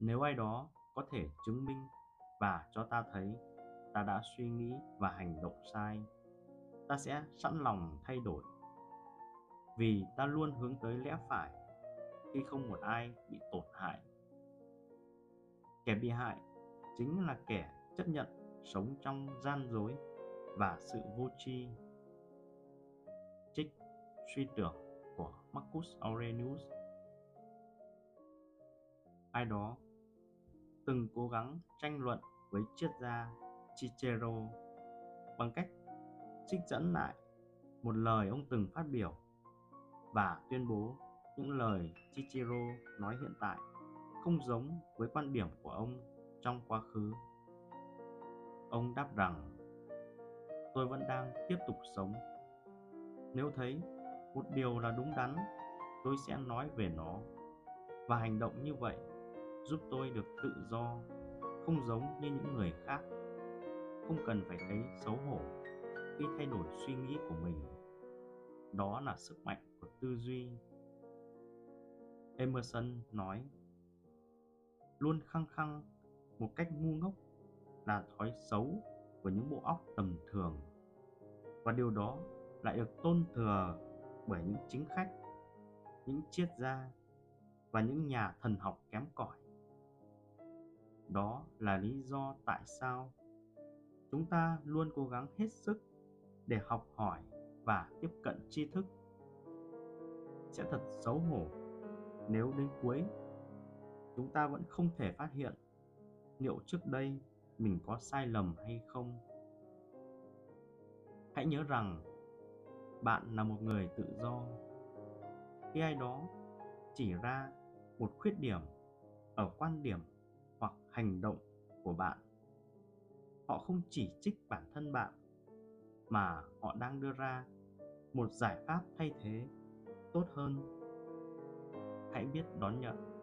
nếu ai đó có thể chứng minh và cho ta thấy ta đã suy nghĩ và hành động sai, ta sẽ sẵn lòng thay đổi. Vì ta luôn hướng tới lẽ phải, khi không một ai bị tổn hại. Kẻ bị hại chính là kẻ chấp nhận sống trong gian dối và sự vô tri. Trích suy tưởng của Marcus Aurelius. Ai đó từng cố gắng tranh luận với triết gia Cicero bằng cách trích dẫn lại một lời ông từng phát biểu và tuyên bố những lời Cicero nói hiện tại không giống với quan điểm của ông trong quá khứ. Ông đáp rằng tôi vẫn đang tiếp tục sống. Nếu thấy một điều là đúng đắn, tôi sẽ nói về nó và hành động như vậy giúp tôi được tự do, không giống như những người khác. Không cần phải thấy xấu hổ khi thay đổi suy nghĩ của mình. Đó là sức mạnh của tư duy. Emerson nói: Luôn khăng khăng một cách ngu ngốc là thói xấu của những bộ óc tầm thường và điều đó lại được tôn thừa bởi những chính khách những triết gia và những nhà thần học kém cỏi đó là lý do tại sao chúng ta luôn cố gắng hết sức để học hỏi và tiếp cận tri thức. Sẽ thật xấu hổ nếu đến cuối chúng ta vẫn không thể phát hiện liệu trước đây mình có sai lầm hay không. Hãy nhớ rằng bạn là một người tự do. Khi ai đó chỉ ra một khuyết điểm ở quan điểm hoặc hành động của bạn. Họ không chỉ trích bản thân bạn, mà họ đang đưa ra một giải pháp thay thế tốt hơn. Hãy biết đón nhận.